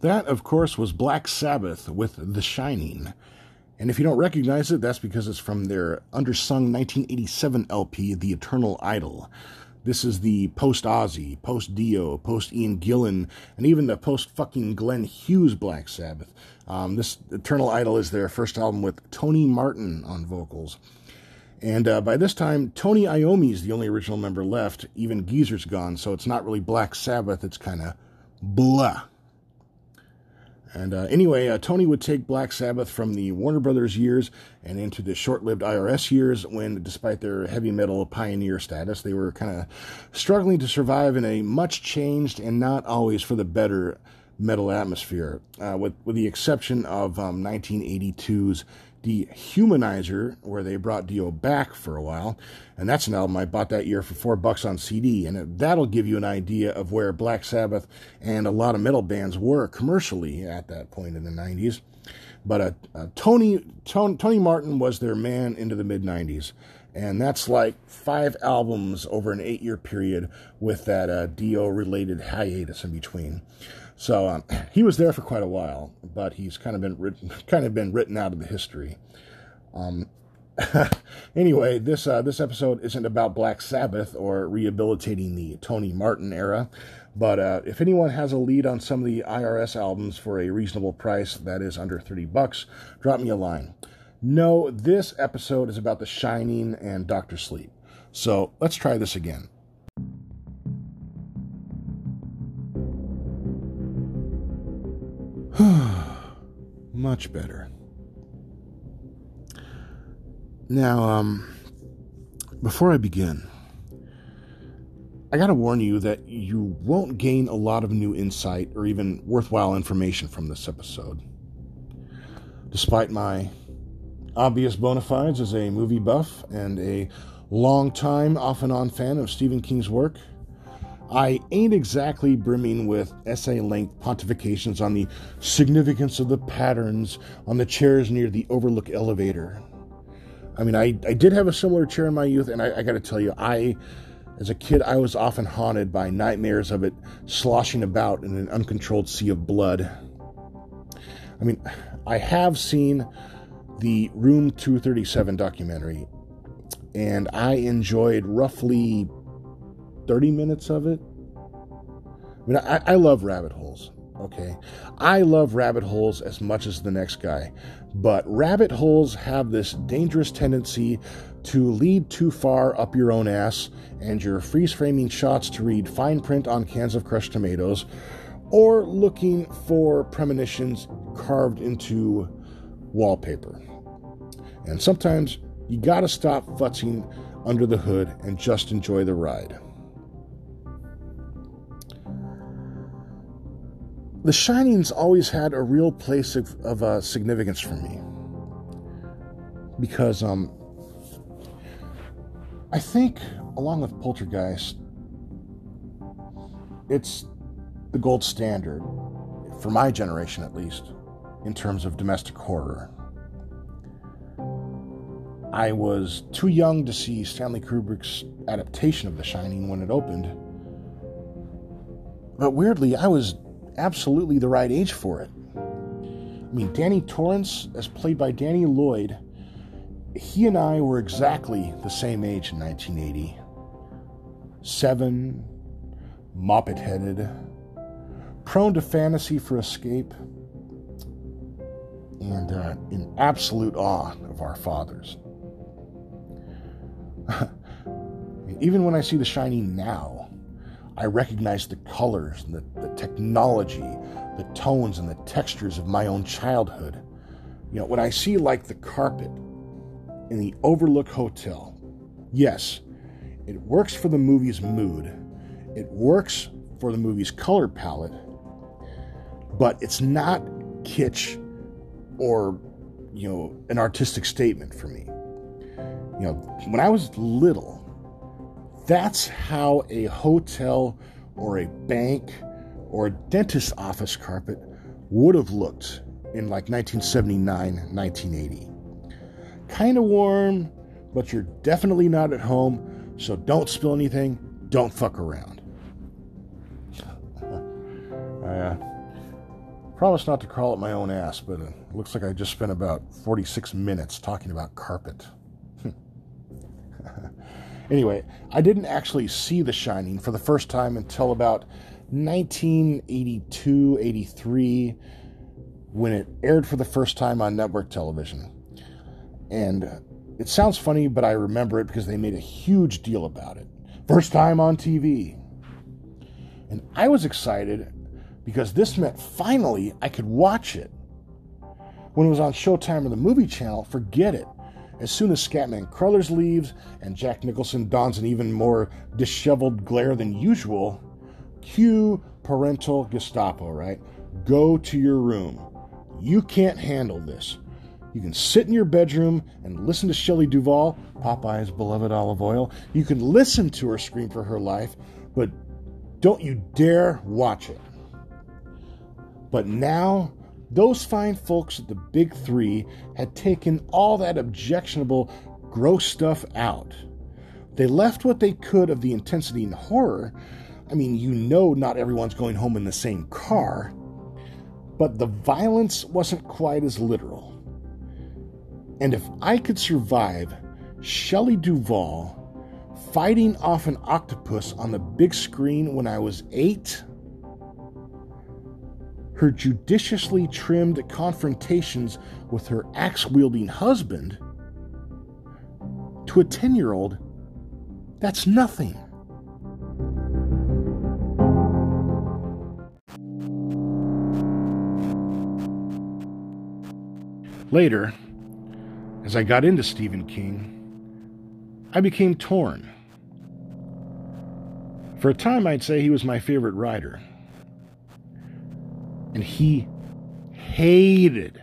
That, of course, was Black Sabbath with The Shining. And if you don't recognize it, that's because it's from their undersung 1987 LP, The Eternal Idol. This is the post Ozzy, post Dio, post Ian Gillan, and even the post fucking Glenn Hughes Black Sabbath. Um, this Eternal Idol is their first album with Tony Martin on vocals. And uh, by this time, Tony Iommi is the only original member left. Even Geezer's gone, so it's not really Black Sabbath. It's kind of blah. And uh, anyway, uh, Tony would take Black Sabbath from the Warner Brothers years and into the short lived IRS years when, despite their heavy metal pioneer status, they were kind of struggling to survive in a much changed and not always for the better metal atmosphere, uh, with, with the exception of um, 1982's Dehumanizer, where they brought Dio back for a while. And that's an album I bought that year for four bucks on CD. And that'll give you an idea of where Black Sabbath and a lot of metal bands were commercially at that point in the 90s. But uh, uh, Tony, Tony, Tony Martin was their man into the mid 90s. And that's like five albums over an eight year period with that uh, Dio related hiatus in between. So um, he was there for quite a while, but he's kind of been written, kind of been written out of the history. Um, anyway, this uh, this episode isn't about Black Sabbath or rehabilitating the Tony Martin era, but uh, if anyone has a lead on some of the IRS albums for a reasonable price that is under thirty bucks, drop me a line. No, this episode is about The Shining and Doctor Sleep. So let's try this again. Much better. Now, um, before I begin, I gotta warn you that you won't gain a lot of new insight or even worthwhile information from this episode. Despite my obvious bona fides as a movie buff and a long-time off and on fan of Stephen King's work, I ain't exactly brimming with essay length pontifications on the significance of the patterns on the chairs near the overlook elevator. I mean, I, I did have a similar chair in my youth, and I, I gotta tell you, I, as a kid, I was often haunted by nightmares of it sloshing about in an uncontrolled sea of blood. I mean, I have seen the Room 237 documentary, and I enjoyed roughly 30 minutes of it. I mean, I, I love rabbit holes, okay? I love rabbit holes as much as the next guy, but rabbit holes have this dangerous tendency to lead too far up your own ass, and your freeze framing shots to read fine print on cans of crushed tomatoes, or looking for premonitions carved into wallpaper. And sometimes you gotta stop futzing under the hood and just enjoy the ride. The Shining's always had a real place of, of uh, significance for me because um, I think, along with Poltergeist, it's the gold standard for my generation, at least, in terms of domestic horror. I was too young to see Stanley Kubrick's adaptation of The Shining when it opened. But weirdly, I was absolutely the right age for it. I mean, Danny Torrance, as played by Danny Lloyd, he and I were exactly the same age in 1980. Seven, moppet headed, prone to fantasy for escape, and uh, in absolute awe of our fathers. Even when I see The Shining now, I recognize the colors, the, the technology, the tones, and the textures of my own childhood. You know, when I see like the carpet in the Overlook Hotel, yes, it works for the movie's mood, it works for the movie's color palette, but it's not kitsch or, you know, an artistic statement for me. You know, when I was little, that's how a hotel or a bank or a dentist office carpet would have looked in like 1979, 1980. Kind of warm, but you're definitely not at home, so don't spill anything, don't fuck around. I uh, Promise not to crawl up my own ass, but it looks like I just spent about 46 minutes talking about carpet. Anyway, I didn't actually see The Shining for the first time until about 1982 83 when it aired for the first time on network television. And it sounds funny, but I remember it because they made a huge deal about it. First time on TV. And I was excited because this meant finally I could watch it. When it was on Showtime or the movie channel, forget it. As soon as Scatman Crothers leaves and Jack Nicholson dons an even more disheveled glare than usual, cue parental Gestapo, right? Go to your room. You can't handle this. You can sit in your bedroom and listen to Shelley Duvall, Popeye's beloved Olive Oyl. You can listen to her scream for her life, but don't you dare watch it. But now, those fine folks at the Big Three had taken all that objectionable, gross stuff out. They left what they could of the intensity and horror. I mean, you know, not everyone's going home in the same car, but the violence wasn't quite as literal. And if I could survive Shelley Duvall fighting off an octopus on the big screen when I was eight, her judiciously trimmed confrontations with her axe wielding husband, to a 10 year old, that's nothing. Later, as I got into Stephen King, I became torn. For a time, I'd say he was my favorite writer and he hated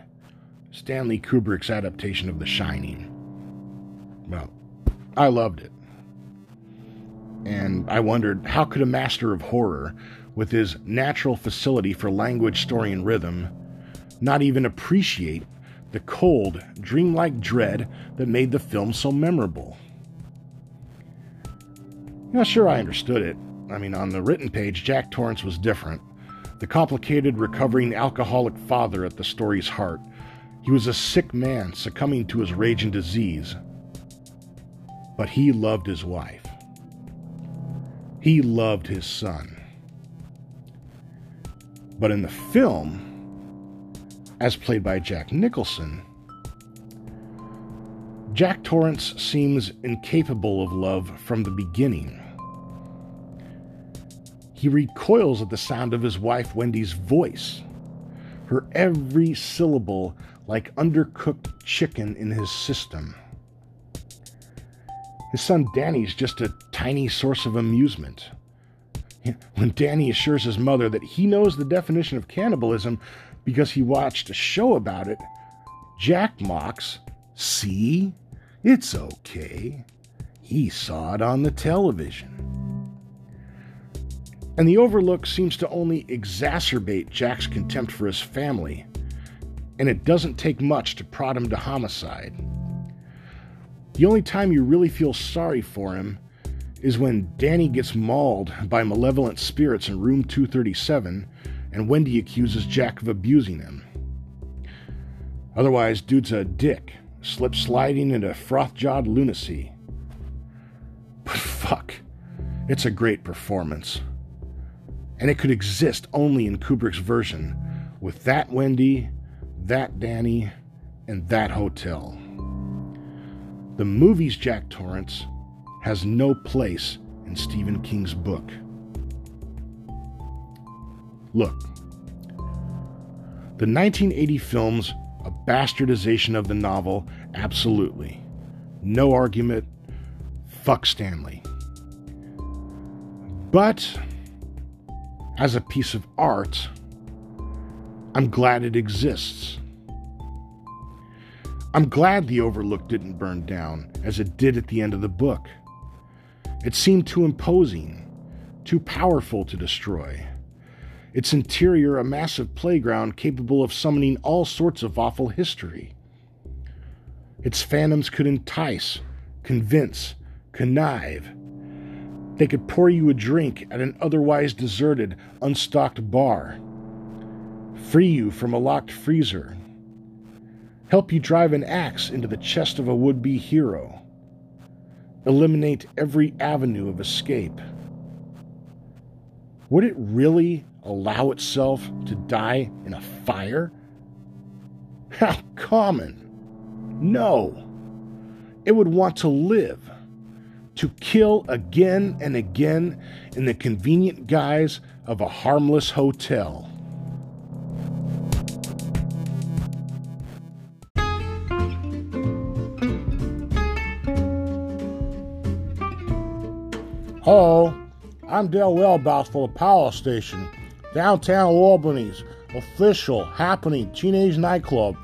Stanley Kubrick's adaptation of The Shining. Well, I loved it. And I wondered how could a master of horror, with his natural facility for language, story, and rhythm, not even appreciate the cold, dreamlike dread that made the film so memorable? Know, sure, I understood it. I mean, on the written page, Jack Torrance was different the complicated, recovering alcoholic father at the story's heart. He was a sick man succumbing to his rage and disease. But he loved his wife. He loved his son. But in the film, as played by Jack Nicholson, Jack Torrance seems incapable of love from the beginning. He recoils at the sound of his wife Wendy's voice, her every syllable like undercooked chicken in his system. His son Danny's just a tiny source of amusement. When Danny assures his mother that he knows the definition of cannibalism because he watched a show about it, Jack mocks, See? It's okay. He saw it on the television. And the overlook seems to only exacerbate Jack's contempt for his family, and it doesn't take much to prod him to homicide. The only time you really feel sorry for him is when Danny gets mauled by malevolent spirits in room 237 and Wendy accuses Jack of abusing him. Otherwise, dude's a dick, slip sliding into froth jawed lunacy. But fuck, it's a great performance and it could exist only in Kubrick's version with that Wendy, that Danny, and that hotel. The movie's Jack Torrance has no place in Stephen King's book. Look, the 1980 film's a bastardization of the novel, absolutely. No argument. Fuck Stanley. But as a piece of art, I'm glad it exists. I'm glad the Overlook didn't burn down as it did at the end of the book. It seemed too imposing, too powerful to destroy. Its interior a massive playground capable of summoning all sorts of awful history. Its phantoms could entice, convince, connive, they could pour you a drink at an otherwise deserted, unstocked bar. free you from a locked freezer, help you drive an axe into the chest of a would be hero, eliminate every avenue of escape. Would it really allow itself to die in a fire? How common! No. It would want to live, to kill again and again in the convenient guise of a harmless hotel. Hello, I'm Dale Wellbout for the Power Station, downtown Albany's official happening teenage nightclub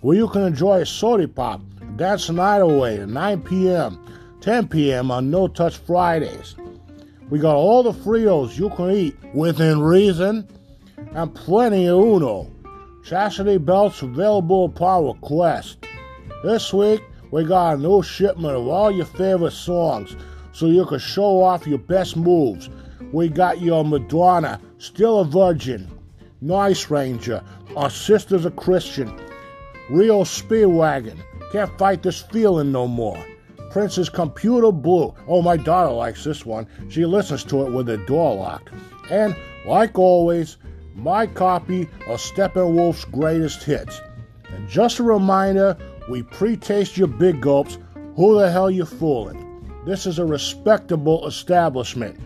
where you can enjoy a soda pop dance the night away at 9 p.m., 10 p.m. on No Touch Fridays. We got all the Fritos you can eat within reason and plenty of Uno. Chastity belts available upon request. This week, we got a new shipment of all your favorite songs so you can show off your best moves. We got your Madonna, Still a Virgin, Night Ranger, Our Sister's a Christian, REO Speedwagon, Can't Fight This Feeling No More, Prince's Computer Blue. Oh, my daughter likes this one. She listens to it with the door locked. And, like always, my copy of Steppenwolf's greatest hits. And just a reminder, we pre-taste your big gulps. Who the hell you fooling? This is a respectable establishment.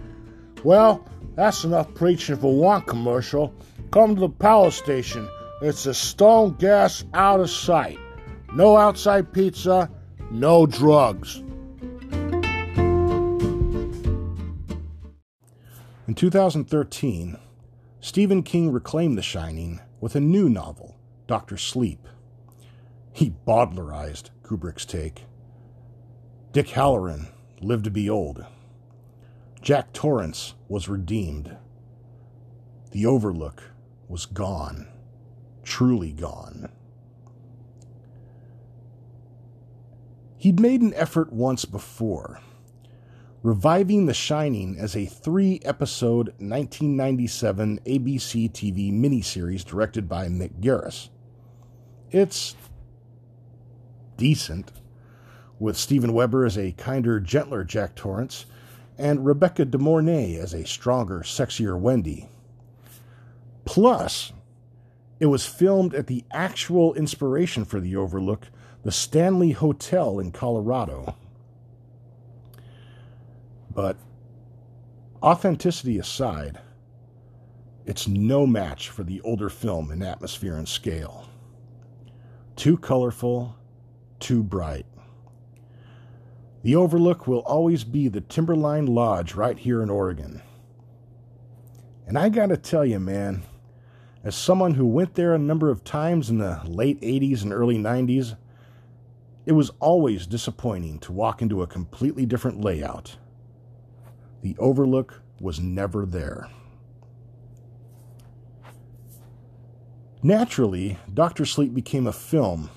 Well, that's enough preaching for one commercial. Come to the power station. It's a stone gas out of sight. No outside pizza, no drugs. In 2013, Stephen King reclaimed The Shining with a new novel, Doctor Sleep. He Bowdlerized Kubrick's take. Dick Hallorann lived to be old. Jack Torrance was redeemed. The Overlook was gone, truly gone. He'd made an effort once before, reviving The Shining as a three episode 1997 ABC TV miniseries directed by Mick Garris. It's decent with Steven Weber as a kinder, gentler Jack Torrance, and Rebecca De Mornay as a stronger, sexier Wendy. Plus, it was filmed at the actual inspiration for The Overlook, the Stanley Hotel in Colorado. But authenticity aside, it's no match for the older film in atmosphere and scale. Too colorful, too bright. The Overlook will always be the Timberline Lodge right here in Oregon. And I gotta tell you, man, as someone who went there a number of times in the late 80s and early 90s, it was always disappointing to walk into a completely different layout. The Overlook was never there. Naturally, Doctor Sleep became a film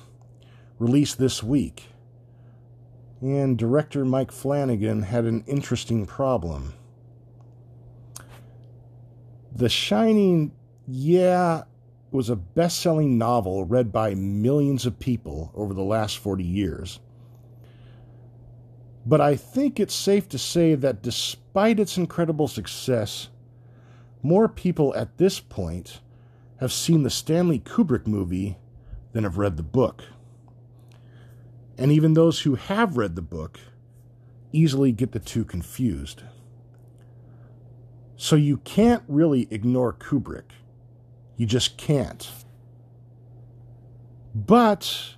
released this week and director Mike Flanagan had an interesting problem. The Shining, yeah, was a best selling novel read by millions of people over the last 40 years. But I think it's safe to say that despite its incredible success, more people at this point have seen the Stanley Kubrick movie than have read the book and even those who have read the book easily get the two confused. So you can't really ignore Kubrick. You just can't. But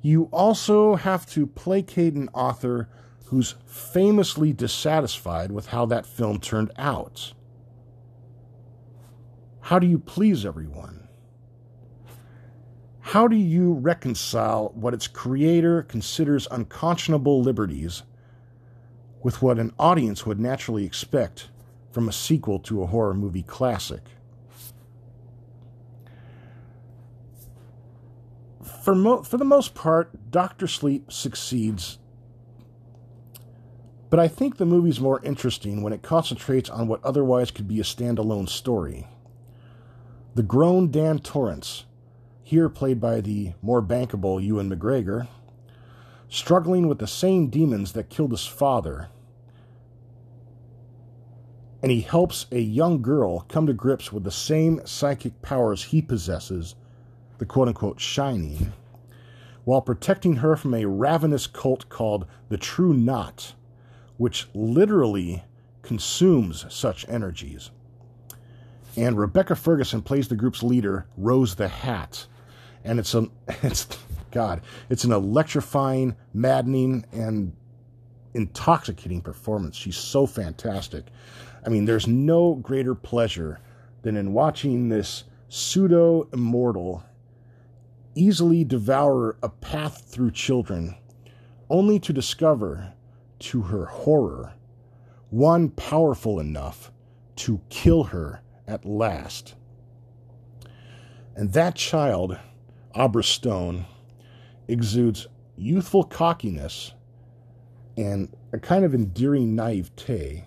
you also have to placate an author who's famously dissatisfied with how that film turned out. How do you please everyone? How do you reconcile what its creator considers unconscionable liberties with what an audience would naturally expect from a sequel to a horror movie classic? For, mo- for the most part, Doctor Sleep succeeds, but I think the movie's more interesting when it concentrates on what otherwise could be a standalone story. The grown Dan Torrance, here played by the more bankable Ewan McGregor, struggling with the same demons that killed his father. And he helps a young girl come to grips with the same psychic powers he possesses, the quote unquote shining, while protecting her from a ravenous cult called the True Knot, which literally consumes such energies. And Rebecca Ferguson plays the group's leader, Rose the Hat. And it's a it's God, it's an electrifying, maddening, and intoxicating performance. She's so fantastic. I mean, there's no greater pleasure than in watching this pseudo immortal easily devour a path through children, only to discover, to her horror, one powerful enough to kill her at last. And that child, Abra Stone, exudes youthful cockiness and a kind of endearing naivete.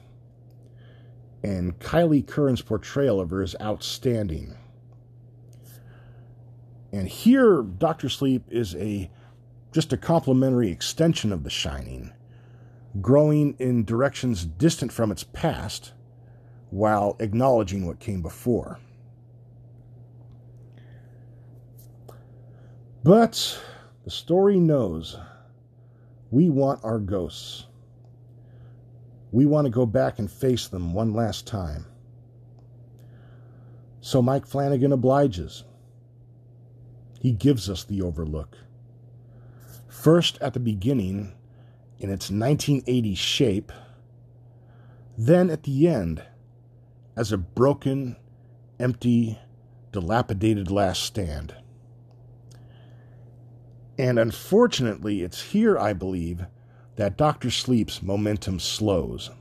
And Kyliegh Curran's portrayal of her is outstanding. And here, Doctor Sleep is a just a complementary extension of The Shining, growing in directions distant from its past while acknowledging what came before. But the story knows we want our ghosts. We want to go back and face them one last time. So Mike Flanagan obliges. He gives us the overlook. First at the beginning, in its 1980 shape, then at the end, as a broken, empty, dilapidated last stand. And unfortunately, it's here, I believe, that Dr. Sleep's momentum slows.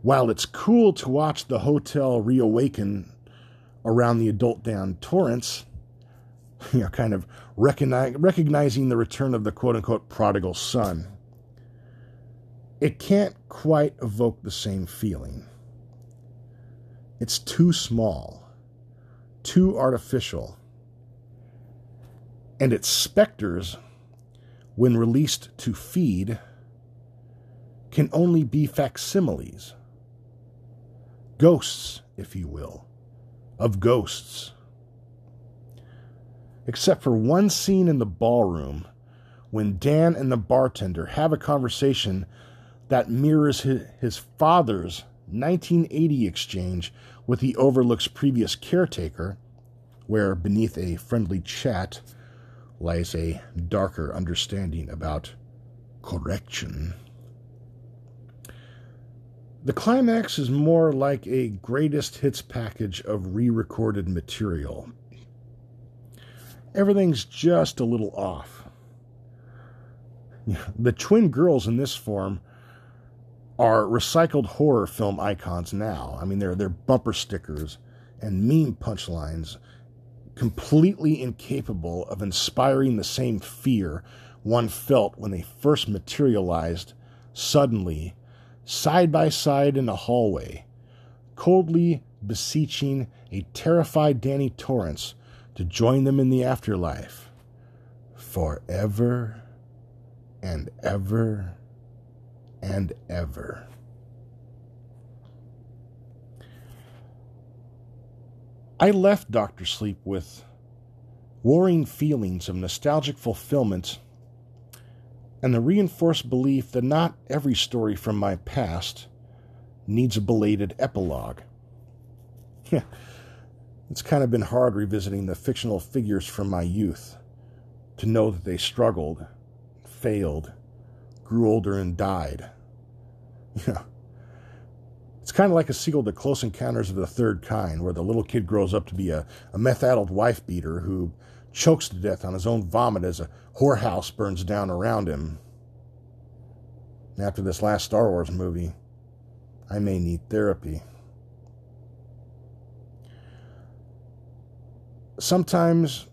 While it's cool to watch the hotel reawaken around the adult Dan Torrance, you know, kind of recognize, recognizing the return of the quote unquote prodigal son, it can't quite evoke the same feeling. It's too small, too artificial, and its specters, when released to feed, can only be facsimiles, ghosts, if you will, of ghosts. Except for one scene in the ballroom when Dan and the bartender have a conversation that mirrors his, father's 1980 exchange with the Overlook's previous caretaker, where beneath a friendly chat, lies a darker understanding about correction. The climax is more like a greatest hits package of re recorded material. Everything's just a little off. The twin girls in this form are recycled horror film icons now. I mean, they're, they're bumper stickers and meme punchlines completely incapable of inspiring the same fear one felt when they first materialized suddenly, side by side in a hallway, coldly beseeching a terrified Danny Torrance to join them in the afterlife forever and ever and ever. I left Dr. Sleep with warring feelings of nostalgic fulfillment and the reinforced belief that not every story from my past needs a belated epilogue. it's kind of been hard revisiting the fictional figures from my youth to know that they struggled, failed, grew older, and died. Yeah. It's kind of like a sequel to Close Encounters of the Third Kind, where the little kid grows up to be a, a meth addled wife beater who chokes to death on his own vomit as a whorehouse burns down around him. After this last Star Wars movie, I may need therapy. Sometimes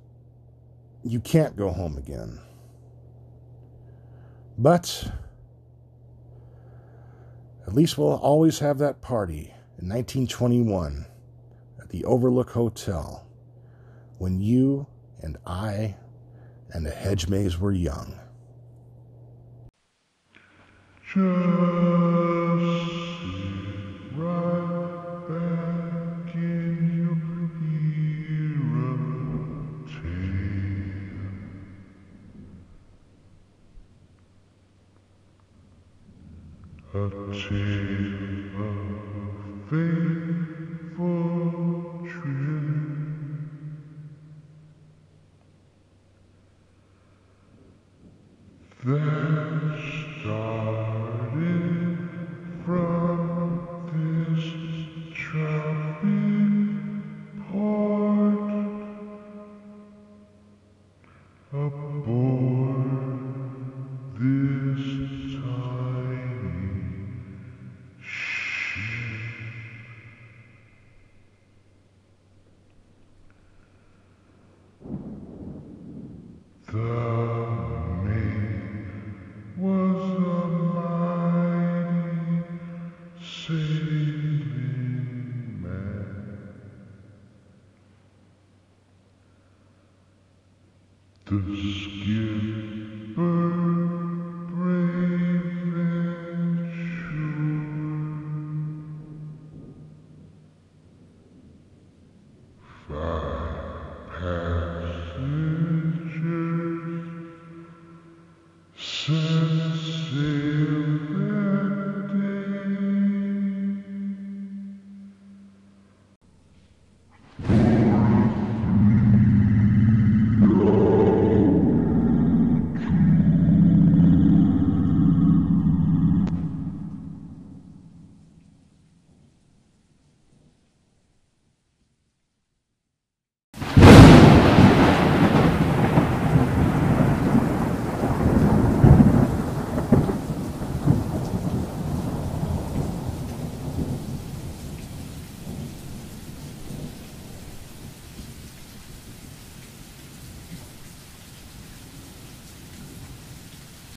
you can't go home again. But at least we'll always have that party in 1921 at the Overlook Hotel when you and I and the hedge maze were young. A tale of faith.